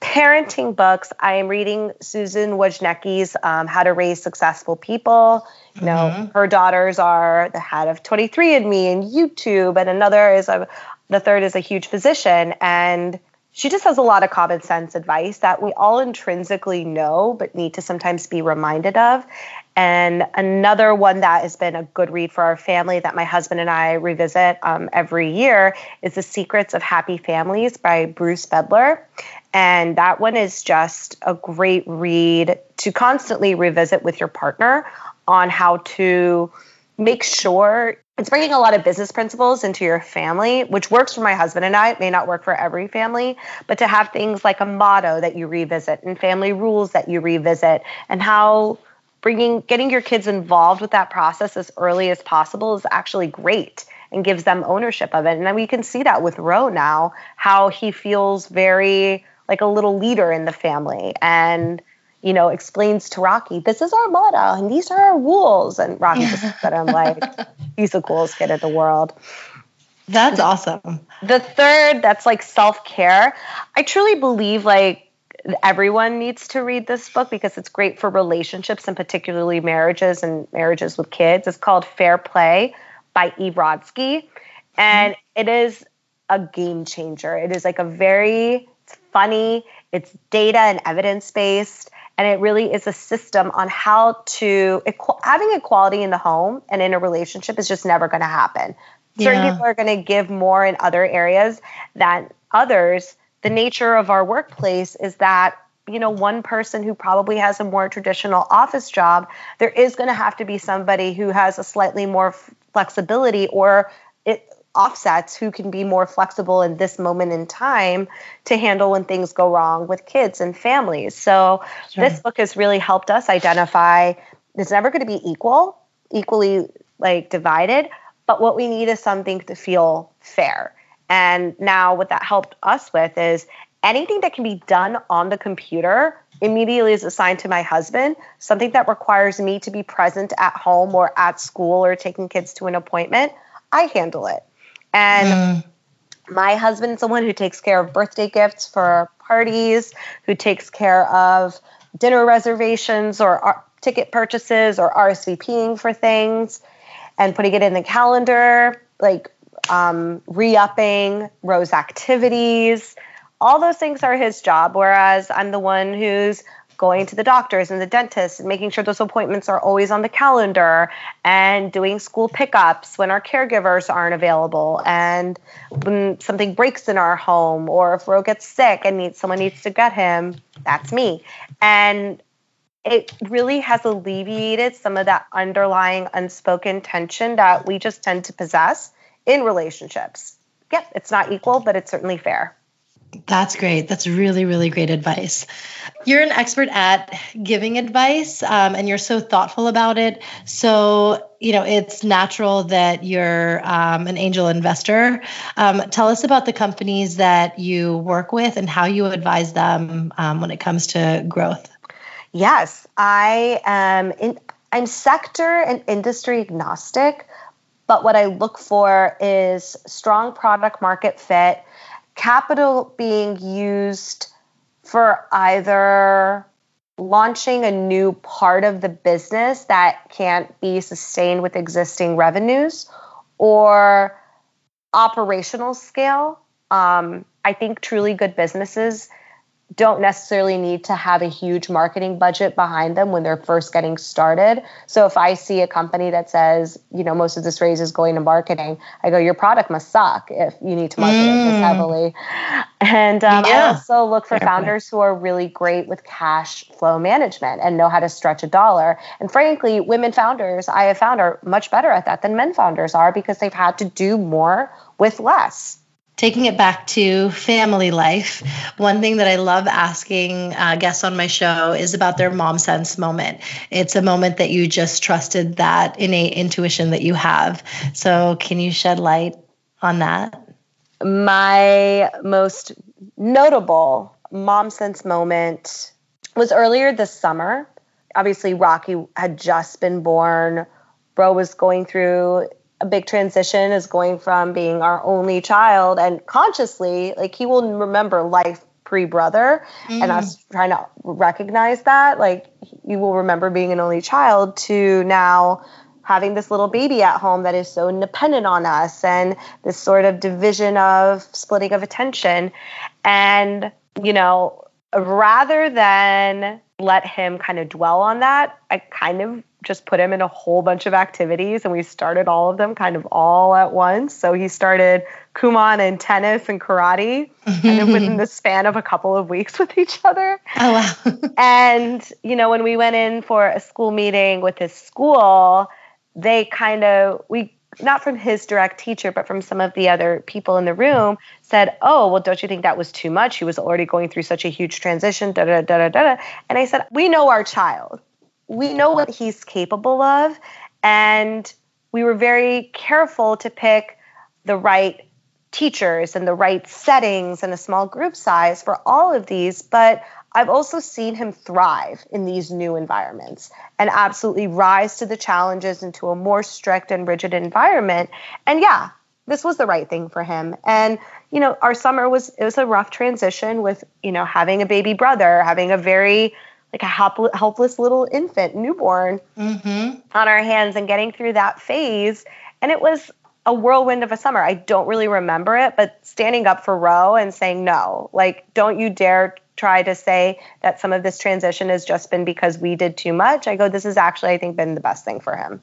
parenting books, I am reading Susan Wojcicki's um, How to Raise Successful People. You know, mm-hmm. her daughters are the head of 23andMe and YouTube, and another is a, the third is a huge physician. And she just has a lot of common sense advice that we all intrinsically know, but need to sometimes be reminded of. And another one that has been a good read for our family that my husband and I revisit um, every year is The Secrets of Happy Families by Bruce Feiler. And that one is just a great read to constantly revisit with your partner on how to make sure it's bringing a lot of business principles into your family, which works for my husband and I. It may not work for every family, but to have things like a motto that you revisit and family rules that you revisit and how bringing getting your kids involved with that process as early as possible is actually great and gives them ownership of it. And then we can see that with Ro now, how he feels very like a little leader in the family and you know explains to Rocky, this is our motto and these are our rules. And Rocky just looks at him like he's the coolest kid in the world. That's awesome. The third, that's like self care. I truly believe like everyone needs to read this book because it's great for relationships and particularly marriages and marriages with kids. It's called Fair Play by Rodsky. And it is a game changer. It is like a very it's funny, it's data and evidence based, and it really is a system on how to having equality in the home and in a relationship is just never going to happen. Certain yeah. people are going to give more in other areas than others the nature of our workplace is that you know one person who probably has a more traditional office job there is going to have to be somebody who has a slightly more flexibility or it offsets who can be more flexible in this moment in time to handle when things go wrong with kids and families so sure. this book has really helped us identify it's never going to be equal equally like divided but what we need is something to feel fair and now, what that helped us with is anything that can be done on the computer immediately is assigned to my husband. Something that requires me to be present at home or at school or taking kids to an appointment, I handle it. And mm. my husband's the one who takes care of birthday gifts for parties, who takes care of dinner reservations or ticket purchases or RSVPing for things and putting it in the calendar. Like um, re upping Ro's activities. All those things are his job, whereas I'm the one who's going to the doctors and the dentist and making sure those appointments are always on the calendar and doing school pickups when our caregivers aren't available and when something breaks in our home or if Roe gets sick and needs someone needs to get him, that's me. And it really has alleviated some of that underlying unspoken tension that we just tend to possess in relationships. Yep, it's not equal, but it's certainly fair. That's great. That's really, really great advice. You're an expert at giving advice um, and you're so thoughtful about it. So, you know, it's natural that you're um, an angel investor. Um, tell us about the companies that you work with and how you advise them um, when it comes to growth. Yes, I am in, I'm sector and industry agnostic. But what I look for is strong product market fit, capital being used for either launching a new part of the business that can't be sustained with existing revenues or operational scale. Um, I think truly good businesses don't necessarily need to have a huge marketing budget behind them when they're first getting started. So if I see a company that says, you know, most of this raise is going to marketing, I go, your product must suck if you need to market mm. it this heavily. And um, yeah. I also look for Fair founders point. who are really great with cash flow management and know how to stretch a dollar. And frankly, women founders I have found are much better at that than men founders are because they've had to do more with less taking it back to family life, one thing that I love asking uh, guests on my show is about their mom sense moment. It's a moment that you just trusted that innate intuition that you have. So, can you shed light on that? My most notable mom sense moment was earlier this summer. Obviously, Rocky had just been born. Ro was going through a big transition is going from being our only child and consciously like he will remember life pre-brother mm. and us trying to recognize that like you will remember being an only child to now having this little baby at home that is so independent on us and this sort of division of splitting of attention and you know rather than let him kind of dwell on that i kind of just put him in a whole bunch of activities and we started all of them kind of all at once. So he started Kumon and tennis and karate and then within the span of a couple of weeks with each other. Oh wow. and you know when we went in for a school meeting with his school, they kind of we not from his direct teacher, but from some of the other people in the room, said, "Oh, well, don't you think that was too much? He was already going through such a huge transition." Da da da da da. And I said, "We know our child. We know what he's capable of, and we were very careful to pick the right teachers and the right settings and a small group size for all of these, but." I've also seen him thrive in these new environments and absolutely rise to the challenges into a more strict and rigid environment. And yeah, this was the right thing for him. And you know, our summer was it was a rough transition with you know having a baby brother, having a very like a help, helpless little infant, newborn mm-hmm. on our hands, and getting through that phase. And it was a whirlwind of a summer. I don't really remember it, but standing up for Ro and saying no, like don't you dare try to say that some of this transition has just been because we did too much. I go, this has actually, I think, been the best thing for him.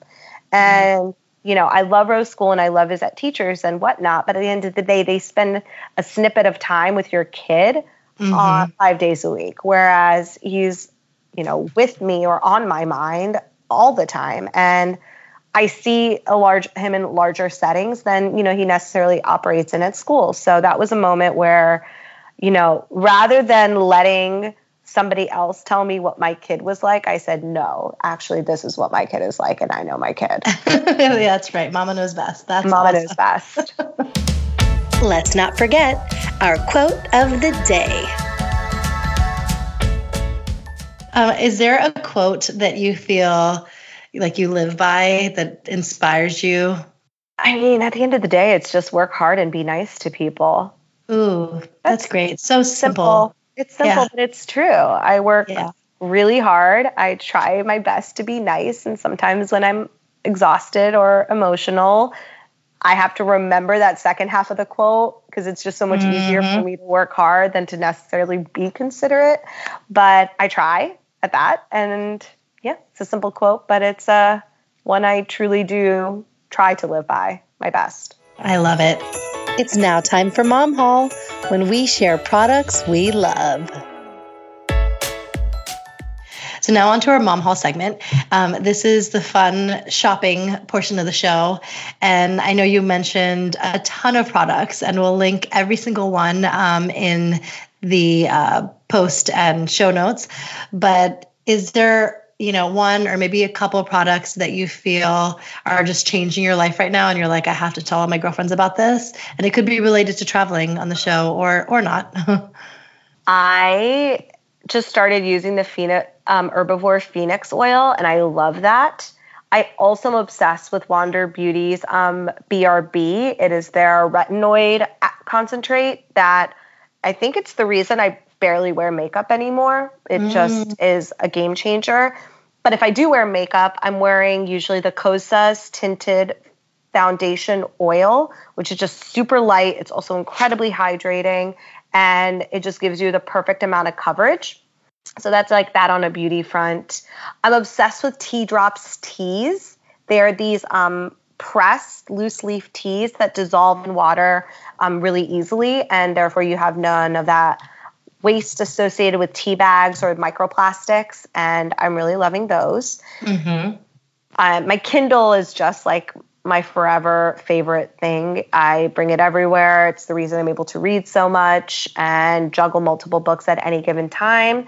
And, you know, I love Ro's School and I love his teachers and whatnot. But at the end of the day, they spend a snippet of time with your kid mm-hmm. uh, five days a week, whereas he's, you know, with me or on my mind all the time. And I see a large him in larger settings than you know he necessarily operates in at school. So that was a moment where you know, rather than letting somebody else tell me what my kid was like, I said, no, actually, this is what my kid is like, and I know my kid. yeah, That's right. Mama knows best. That's Mama awesome. knows best. Let's not forget our quote of the day. Um, is there a quote that you feel like you live by that inspires you? I mean, at the end of the day, it's just work hard and be nice to people. Ooh, that's, that's great. So simple. simple. It's simple, yeah. but it's true. I work yeah. really hard. I try my best to be nice. And sometimes when I'm exhausted or emotional, I have to remember that second half of the quote because it's just so much mm-hmm. easier for mm-hmm. me to work hard than to necessarily be considerate. But I try at that. And yeah, it's a simple quote, but it's uh, one I truly do try to live by my best. I love it. It's now time for Mom Haul when we share products we love. So now onto our mom haul segment. Um, this is the fun shopping portion of the show, and I know you mentioned a ton of products, and we'll link every single one um, in the uh, post and show notes. But is there you know one or maybe a couple products that you feel are just changing your life right now and you're like i have to tell all my girlfriends about this and it could be related to traveling on the show or or not i just started using the phoenix um, herbivore phoenix oil and i love that i also am obsessed with wander beauty's um, brb it is their retinoid concentrate that i think it's the reason i barely wear makeup anymore. It mm. just is a game changer. But if I do wear makeup, I'm wearing usually the Kosas tinted foundation oil, which is just super light. It's also incredibly hydrating and it just gives you the perfect amount of coverage. So that's like that on a beauty front. I'm obsessed with tea drops teas. They are these um, pressed loose leaf teas that dissolve in water um, really easily, and therefore you have none of that waste associated with tea bags or microplastics, and I'm really loving those. Mm-hmm. Uh, my Kindle is just like my forever favorite thing. I bring it everywhere. It's the reason I'm able to read so much and juggle multiple books at any given time.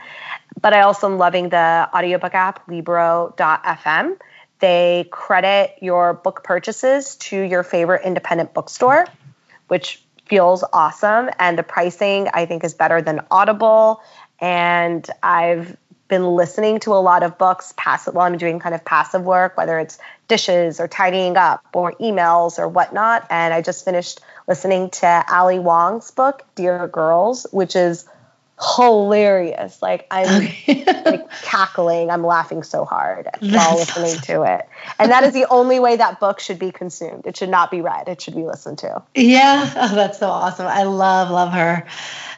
But I also am loving the audiobook app, Libro.fm. They credit your book purchases to your favorite independent bookstore, which feels awesome. And the pricing, I think, is better than Audible. And I've been listening to a lot of books passive while I'm doing kind of passive work, whether it's dishes or tidying up or emails or whatnot. And I just finished listening to Ali Wong's book, Dear Girls, which is hilarious. Like I'm like cackling. I'm laughing so hard while listening awesome. to it. And that is the only way that book should be consumed. It should not be read. It should be listened to. Yeah. Oh, that's so awesome. I love, love her.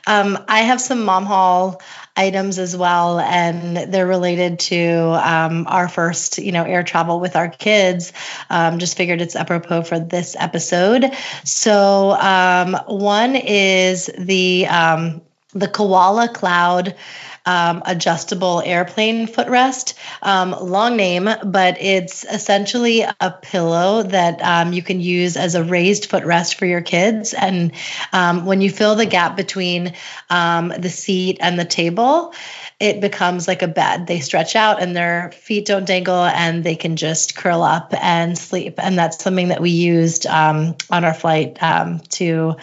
Um, I have some mom haul items as well, and they're related to um, our first, you know, air travel with our kids. Um, just figured it's apropos for this episode. So um, one is the um, the Koala Cloud um, adjustable airplane footrest. Um, long name, but it's essentially a pillow that um, you can use as a raised footrest for your kids. And um, when you fill the gap between um, the seat and the table, it becomes like a bed. They stretch out and their feet don't dangle and they can just curl up and sleep. And that's something that we used um, on our flight um, to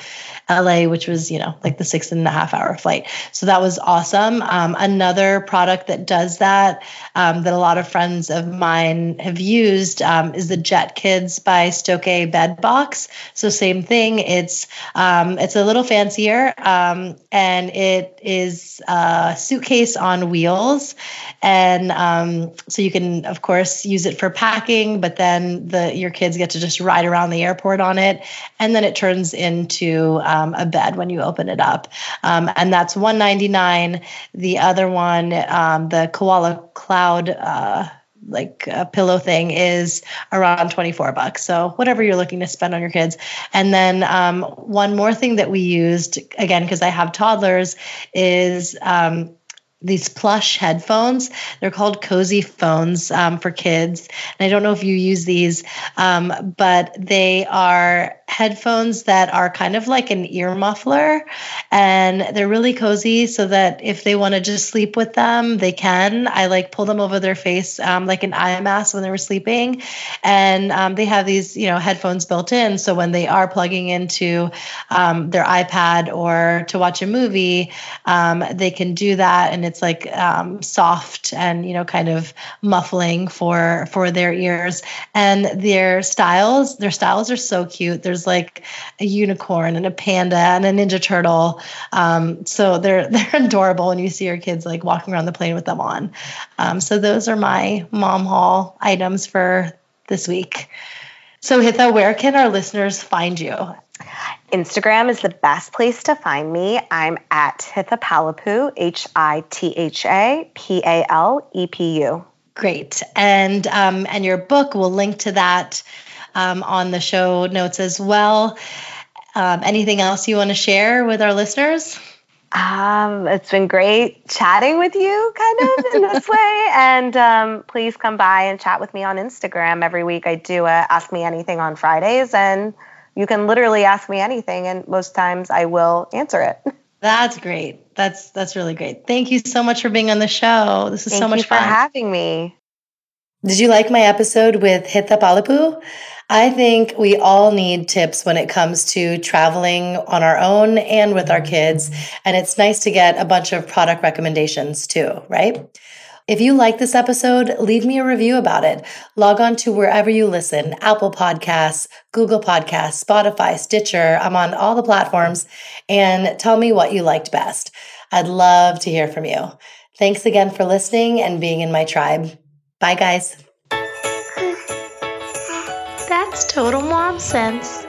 LA, which was, you know, like the six and a half hour flight. So that was awesome. Um, another product that does that, um, that a lot of friends of mine have used, um, is the Jet Kids by Stokke bed box. So same thing. It's um, it's a little fancier, and it is a suitcase on wheels. And um, so you can, of course, use it for packing, but then the your kids get to just ride around the airport on it. And then it turns into um, a bed when you open it up. Um, and that's 199 The other one, um, the Koala Cloud. Uh, like a pillow thing is around 24 bucks. So whatever you're looking to spend on your kids. And then um, one more thing that we used again, because I have toddlers is um, these plush headphones. They're called cozy phones um, for kids. And I don't know if you use these, um, but they are headphones that are kind of like an ear muffler and they're really cozy so that if they want to just sleep with them they can. I like pull them over their face um, like an eye mask when they were sleeping and um, they have these you know headphones built in so when they are plugging into um, their ipad or to watch a movie um, they can do that and it's like um, soft and you know kind of muffling for for their ears. And their styles their styles are so cute. There's there's like a unicorn and a panda and a ninja turtle. Um, so they're they're adorable when you see your kids like walking around the plane with them on. Um, so those are my mom haul items for this week. So Hitha, where can our listeners find you? Instagram is the best place to find me. I'm at Hitha Palepu, H I T H A P A L E P U. Great, and um, and your book We'll link to that um, on the show notes as well. Um, anything else you want to share with our listeners? Um, it's been great chatting with you kind of in this way. And um, please come by and chat with me on Instagram every week. I do a Ask Me Anything on Fridays, and you can literally ask me anything, and most times I will answer it. That's great. That's that's really great. Thank you so much for being on the show. This is Thank so much fun. for having me. Did you like my episode with Hitha Palepu? I think we all need tips when it comes to traveling on our own and with our kids. And it's nice to get a bunch of product recommendations too, right? If you like this episode, leave me a review about it. Log on to wherever you listen Apple Podcasts, Google Podcasts, Spotify, Stitcher. I'm on all the platforms and tell me what you liked best. I'd love to hear from you. Thanks again for listening and being in my tribe. Bye, guys. Total mom sense.